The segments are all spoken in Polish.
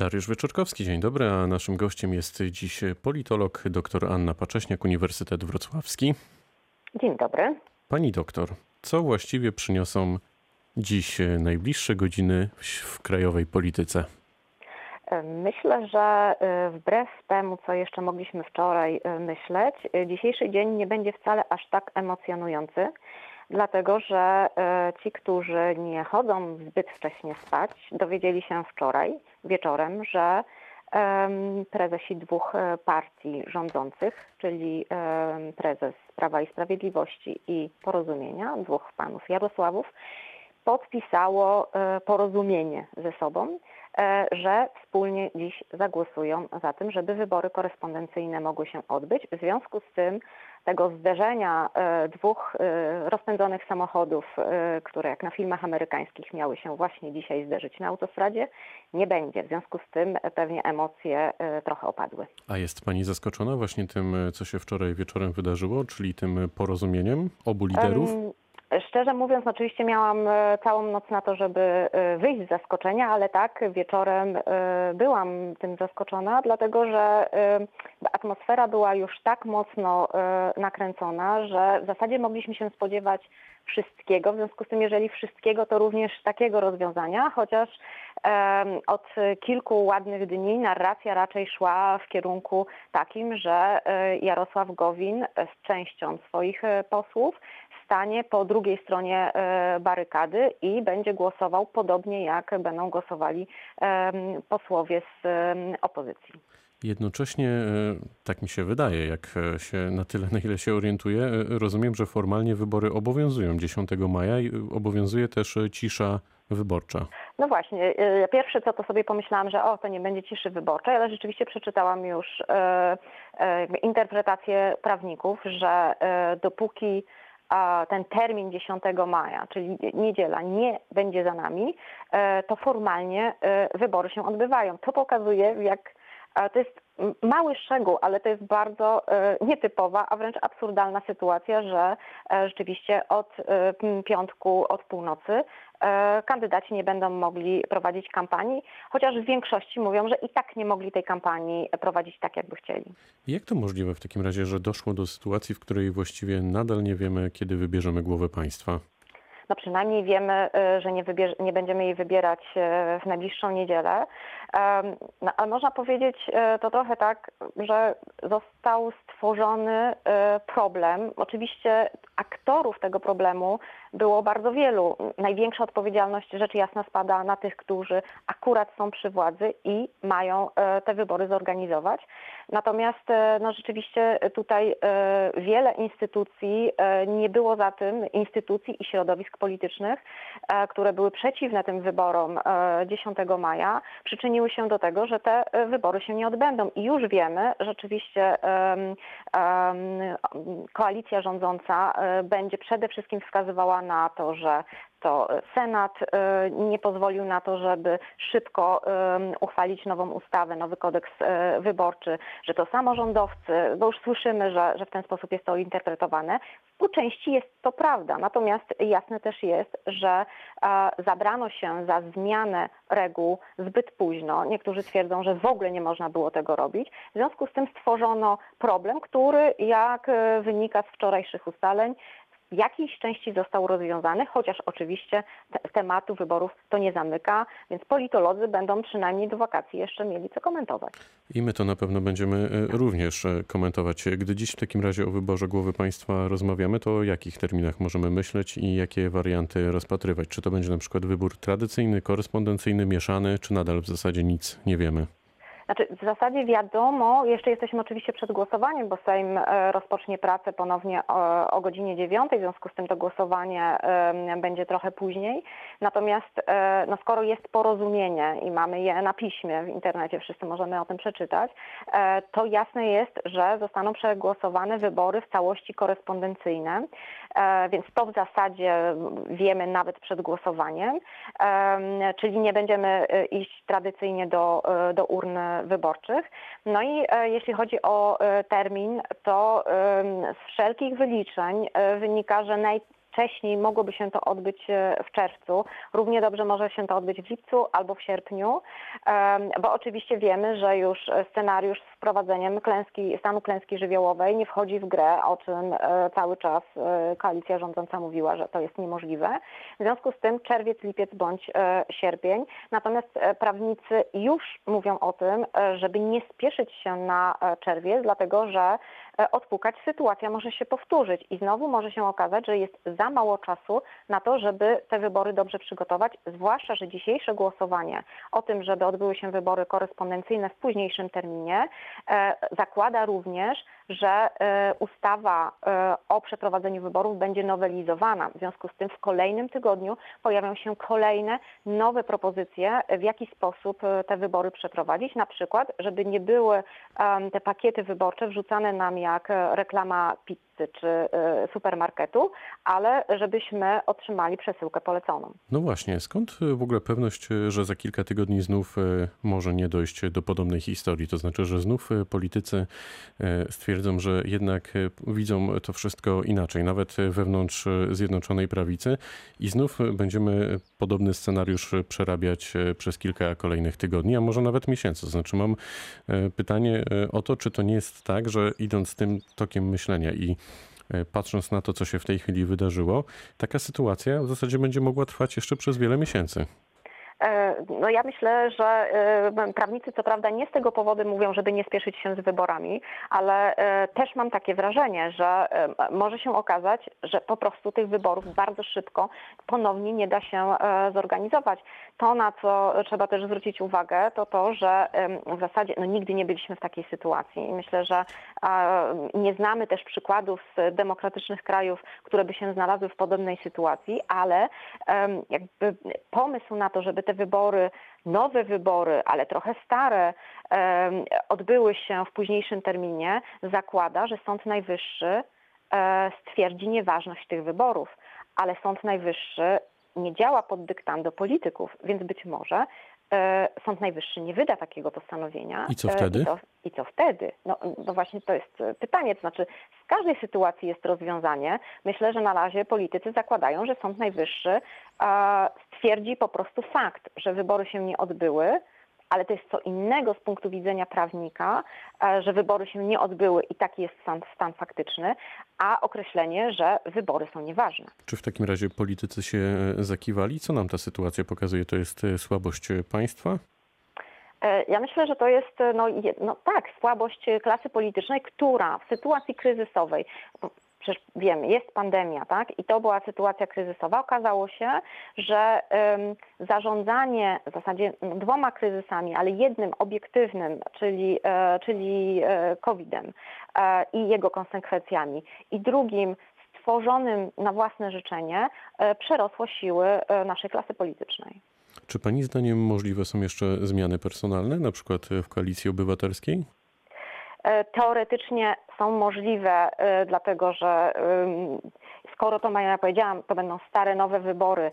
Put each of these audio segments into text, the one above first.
Dariusz Wieczorkowski, dzień dobry, a naszym gościem jest dziś politolog dr Anna Pacześniak, Uniwersytet Wrocławski. Dzień dobry. Pani doktor, co właściwie przyniosą dziś najbliższe godziny w krajowej polityce? Myślę, że y, wbrew temu, co jeszcze mogliśmy wczoraj y, myśleć, y, dzisiejszy dzień nie będzie wcale aż tak emocjonujący, dlatego że ci, którzy nie chodzą zbyt wcześnie spać, dowiedzieli się wczoraj wieczorem, że prezesi dwóch e, partii rządzących, czyli prezes Prawa i Sprawiedliwości i Porozumienia, dwóch panów Jarosławów, podpisało e, porozumienie ze sobą, że wspólnie dziś zagłosują za tym, żeby wybory korespondencyjne mogły się odbyć. W związku z tym tego zderzenia e, dwóch rozpędzonych samochodów, które jak na filmach amerykańskich miały się właśnie dzisiaj zderzyć na autostradzie, nie będzie. W związku z tym pewnie emocje trochę opadły. A jest Pani zaskoczona właśnie tym, co się wczoraj wieczorem wydarzyło, czyli tym porozumieniem obu liderów? Um, Szczerze mówiąc, oczywiście miałam e, całą noc na to, żeby e, wyjść z zaskoczenia, ale tak, wieczorem e, byłam tym zaskoczona, dlatego że atmosfera była już tak mocno nakręcona, że w zasadzie mogliśmy się spodziewać wszystkiego. W związku z tym, jeżeli wszystkiego, to również takiego rozwiązania, chociaż od kilku ładnych dni narracja raczej szła w kierunku takim, że Jarosław Gowin z częścią swoich posłów stanie po drugiej stronie e, barykady i będzie głosował podobnie jak będą głosowali posłowie z opozycji. Jednocześnie, e, tak mi się wydaje, jak się na tyle, na ile się orientuję, e, rozumiem, że formalnie wybory obowiązują 10 maja i obowiązuje też cisza wyborcza. No właśnie, pierwsze co to sobie pomyślałam, że o, to nie będzie ciszy wyborczej, ale rzeczywiście przeczytałam już interpretację prawników, że dopóki ten termin 10 maja, czyli niedziela, nie będzie za nami, e, to formalnie e, wybory się odbywają. To pokazuje, jak to jest mały szczegół, ale to jest bardzo e, nietypowa, a wręcz absurdalna sytuacja, że rzeczywiście od piątku, od północy kandydaci nie będą mogli prowadzić kampanii, chociaż w większości mówią, że i tak nie mogli tej kampanii prowadzić tak, jakby chcieli. Jak to możliwe w takim razie, że doszło do sytuacji, w której właściwie nadal nie wiemy, kiedy wybierzemy głowę państwa? No przynajmniej wiemy, y, że nie, nie będziemy jej wybierać y, w najbliższą niedzielę. No, ale można powiedzieć y, to trochę tak, że został stworzony problem. Oczywiście aktorów tego problemu było bardzo wielu. Największa odpowiedzialność rzecz jasna spada na tych, którzy akurat są przy władzy i mają te wybory zorganizować. Natomiast no, rzeczywiście tutaj wiele instytucji nie było za tym, instytucji i środowisk politycznych, e, które były przeciwne tym wyborom 10 e, maja, przyczyniły się do tego, że te e, wybory się nie odbędą. I już wiemy, rzeczywiście koalicja rządząca będzie przede wszystkim wskazywała na to, że to Senat y, nie pozwolił na to, żeby szybko uchwalić nową ustawę, nowy kodeks y, wyborczy, że to samorządowcy, bo już słyszymy, że, że w ten sposób jest to interpretowane. Po części jest to prawda, natomiast jasne też jest, że zabrano się za zmianę reguł zbyt późno. Niektórzy twierdzą, że w ogóle nie można było tego robić. W związku z tym stworzono problem, który, jak y, wynika z wczorajszych ustaleń, w jakiejś części został rozwiązany, chociaż oczywiście te, tematu wyborów to nie zamyka, więc politolodzy będą przynajmniej do wakacji jeszcze mieli co komentować. I my to na pewno będziemy e, również e, komentować. Gdy dziś w takim razie o wyborze głowy państwa rozmawiamy, to o jakich terminach możemy myśleć i jakie warianty rozpatrywać? Czy to będzie na przykład wybór tradycyjny, korespondencyjny, mieszany, czy nadal w zasadzie nic nie wiemy? Znaczy, w zasadzie wiadomo, jeszcze jesteśmy oczywiście przed głosowaniem, bo Sejm e, rozpocznie pracę ponownie o, o godzinie 9, w związku z tym to głosowanie będzie trochę później. Natomiast e, no, skoro jest porozumienie i mamy je na piśmie w internecie, wszyscy możemy o tym przeczytać, e, to jasne jest, że zostaną przegłosowane wybory w całości korespondencyjne, więc to w zasadzie wiemy nawet przed głosowaniem, czyli nie będziemy iść tradycyjnie do, do urny wyborczych. No i e, jeśli chodzi o e, termin, to z wszelkich wyliczeń e, wynika, że naj, wcześniej mogłoby się to odbyć w czerwcu. Równie dobrze może się to odbyć w lipcu albo w sierpniu, bo oczywiście wiemy, że już scenariusz wprowadzeniem klęski, stanu klęski żywiołowej nie wchodzi w grę, o czym e, cały czas e, koalicja rządząca mówiła, że to jest niemożliwe. W związku z tym czerwiec, lipiec bądź sierpień. Natomiast prawnicy już mówią o tym, żeby nie spieszyć się na czerwiec, dlatego że E, odpukać, sytuacja może się powtórzyć i znowu może się okazać, że jest za mało czasu na to, żeby te wybory dobrze przygotować, zwłaszcza, że dzisiejsze głosowanie o tym, żeby odbyły się wybory korespondencyjne w późniejszym terminie, e, zakłada również, że e, ustawa o przeprowadzeniu wyborów będzie nowelizowana. W związku z tym w kolejnym tygodniu pojawią się kolejne nowe propozycje, w jaki sposób te wybory przeprowadzić. Na przykład, żeby nie były te pakiety wyborcze wrzucane nam jak reklama pizzy czy e, supermarketu, ale żebyśmy otrzymali przesyłkę poleconą. No właśnie, skąd w ogóle pewność, że za kilka tygodni znów e, może nie dojść do podobnej historii? To znaczy, że znów e, politycy stwierdzą, że jednak widzą to wszystko inaczej, nawet wewnątrz Zjednoczonej Prawicy i znów będziemy podobny scenariusz przerabiać przez kilka kolejnych tygodni, a może nawet miesięcy. Znaczy mam pytanie o to, czy to nie jest tak, że idąc tym tokiem myślenia i e, patrząc na to, co się w tej chwili wydarzyło, taka sytuacja w zasadzie będzie mogła trwać jeszcze przez wiele miesięcy. E, no ja myślę, że e, prawnicy co prawda nie z tego powodu mówią, żeby nie spieszyć się z wyborami, ale e, też mam takie wrażenie, że może się okazać, że po prostu tych wyborów bardzo szybko ponownie nie da się zorganizować. To, na co trzeba też zwrócić uwagę, to to, że w zasadzie no, nigdy nie byliśmy w takiej sytuacji myślę, że nie znamy też przykładów z demokratycznych krajów, które by się znalazły w podobnej sytuacji, ale jakby pomysł na to, żeby te wybory, nowe wybory, ale trochę stare, odbyły się w późniejszym terminie, zakłada, że Sąd Najwyższy e, stwierdzi nieważność tych wyborów. Ale Sąd Najwyższy nie działa pod dyktando polityków, więc być może Sąd Najwyższy nie wyda takiego postanowienia. I co e, wtedy? I, to, i co wtedy? No, no, właśnie to jest pytanie. To znaczy, z każdej sytuacji jest rozwiązanie. Myślę, że na razie politycy zakładają, że Sąd Najwyższy stwierdzi po prostu fakt, że wybory się nie odbyły, ale to jest co innego z punktu widzenia prawnika, e, że wybory się nie odbyły i taki jest stan, stan faktyczny, a określenie, że wybory są nieważne. Czy w takim razie politycy się e, zakiwali? Co nam ta sytuacja pokazuje? To jest e, słabość państwa? Ja myślę, że to jest no, no tak, słabość klasy politycznej, która w sytuacji kryzysowej, przecież wiemy, jest pandemia, tak? I to była sytuacja kryzysowa. Okazało się, że zarządzanie w zasadzie no, dwoma kryzysami, ale jednym obiektywnym, czyli, e, czyli e, COVID-em e, i jego konsekwencjami, i drugim stworzonym na własne życzenie, przerosło siły naszej klasy politycznej. Czy Pani zdaniem możliwe są jeszcze zmiany personalne, na przykład w koalicji obywatelskiej? E, teoretycznie są możliwe, e, dlatego że skoro to, ja powiedziałam, to będą stare, nowe wybory,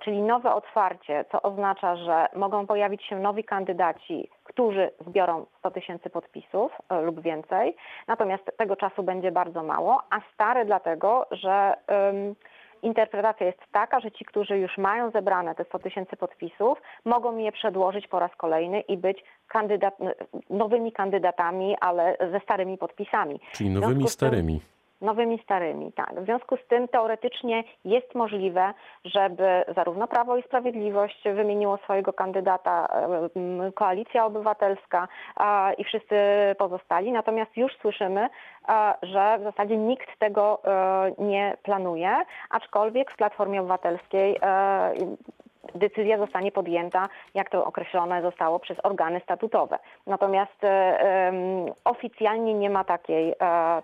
czyli nowe otwarcie, co oznacza, że mogą pojawić się nowi kandydaci, którzy zbiorą 100 tysięcy podpisów e, lub więcej, natomiast tego czasu będzie bardzo mało, a stare dlatego, że interpretacja jest taka, że ci, którzy już mają zebrane te 100 tysięcy podpisów, mogą je przedłożyć po raz kolejny i być kandydat, nowymi kandydatami, ale ze starymi podpisami. Czyli nowymi starymi. Nowymi starymi, tak. W związku z tym teoretycznie jest możliwe, żeby zarówno Prawo i Sprawiedliwość wymieniło swojego kandydata, Koalicja Obywatelska i wszyscy pozostali. Natomiast już słyszymy, że w zasadzie nikt tego e, nie planuje, aczkolwiek w Platformie Obywatelskiej e, decyzja zostanie podjęta, jak to określone zostało przez organy statutowe. Natomiast e, oficjalnie nie ma takiej, e,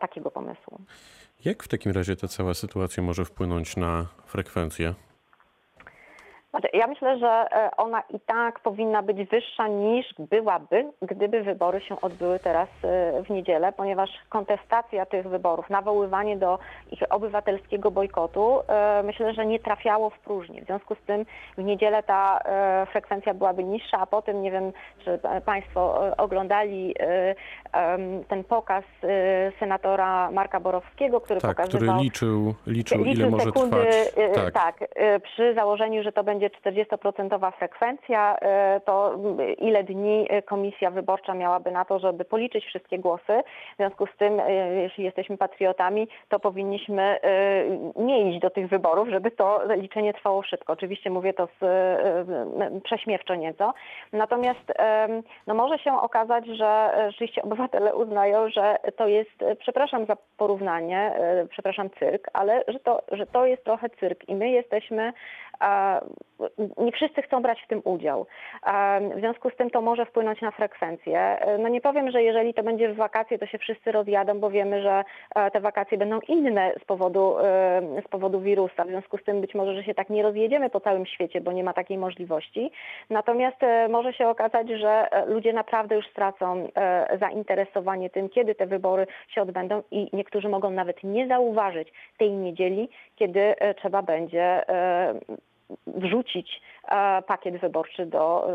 takiego pomysłu. Jak w takim razie ta cała sytuacja może wpłynąć na frekwencję? Znaczy, ja myślę, że e, ona i tak powinna być wyższa niż byłaby, gdyby wybory się odbyły teraz e, w niedzielę, ponieważ kontestacja tych wyborów, nawoływanie do ich obywatelskiego bojkotu, e, myślę, że nie trafiało w próżnię. W związku z tym w niedzielę ta frekwencja byłaby niższa, a potem nie wiem, czy Państwo oglądali ten pokaz e, senatora Marka Borowskiego, który Tak, który pokazywał liczył, liczył ile liczył może sekundy, trwać. y, Tak. tak, y, przy założeniu, że to będzie 40% frekwencja, y, to y, ile dni y, komisja wyborcza miałaby na to, żeby policzyć wszystkie głosy. W związku z tym, y, jeśli jesteśmy patriotami, to powinniśmy y, nie iść do tych wyborów, żeby to liczenie trwało szybko. Oczywiście mówię to z, y, y, prześmiewczo nieco. Natomiast no może się okazać, że rzeczywiście obywatele uznają, że to jest, e, przepraszam za porównanie, e, przepraszam cyrk, ale że to, że to jest trochę cyrk i my jesteśmy, nie wszyscy chcą brać w tym udział. W związku z tym to może wpłynąć na frekwencję. E, No nie powiem, że jeżeli to będzie w wakacje, to się wszyscy rozjadą, bo wiemy, że te wakacje będą inne z powodu, z powodu wirusa. W związku z tym być może, że się tak nie rozjedziemy po całym świecie, bo nie ma takiej możliwości. Natomiast może się okazać, że ludzie naprawdę już stracą e, zainteresowanie tym, kiedy te wybory się odbędą i niektórzy mogą nawet nie zauważyć tej niedzieli, kiedy e, trzeba będzie e, wrzucić e, pakiet wyborczy do,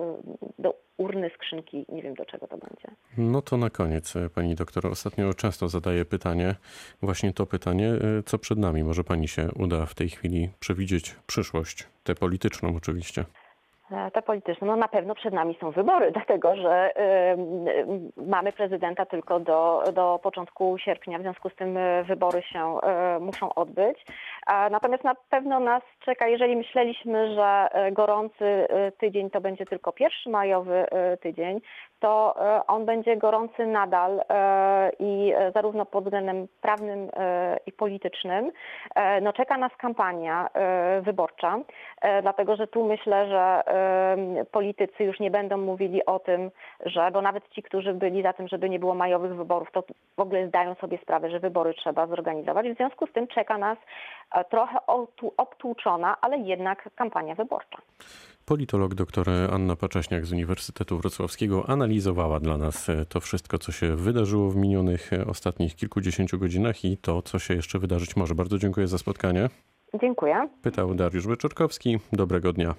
do urny, skrzynki, nie wiem do czego to będzie. No to na koniec, pani doktor. Ostatnio często zadaję pytanie, właśnie to pytanie, co przed nami. Może pani się uda w tej chwili przewidzieć przyszłość, tę polityczną oczywiście. E, Te polityczne, no na pewno przed nami są wybory, dlatego że ym, mamy prezydenta tylko do, do początku sierpnia, w związku z tym e, wybory się e, muszą odbyć. Natomiast na pewno nas czeka, jeżeli myśleliśmy, że e, gorący e, tydzień to będzie tylko pierwszy majowy e, tydzień, to on będzie gorący nadal i zarówno pod względem prawnym i politycznym. No czeka nas kampania wyborcza, dlatego że tu myślę, że politycy już nie będą mówili o tym, że, bo nawet ci, którzy byli za tym, żeby nie było majowych wyborów, to w ogóle zdają sobie sprawę, że wybory trzeba zorganizować. W związku z tym czeka nas trochę obtłu- obtłuczona, ale jednak kampania wyborcza. Politolog dr Anna Pacześniak z Uniwersytetu Wrocławskiego analizowała dla nas e, to wszystko, co się wydarzyło w minionych e, ostatnich kilkudziesięciu godzinach i to, co się jeszcze wydarzyć może. Bardzo dziękuję za spotkanie. Dziękuję. Pytał Dariusz Wyczorkowski. Dobrego dnia.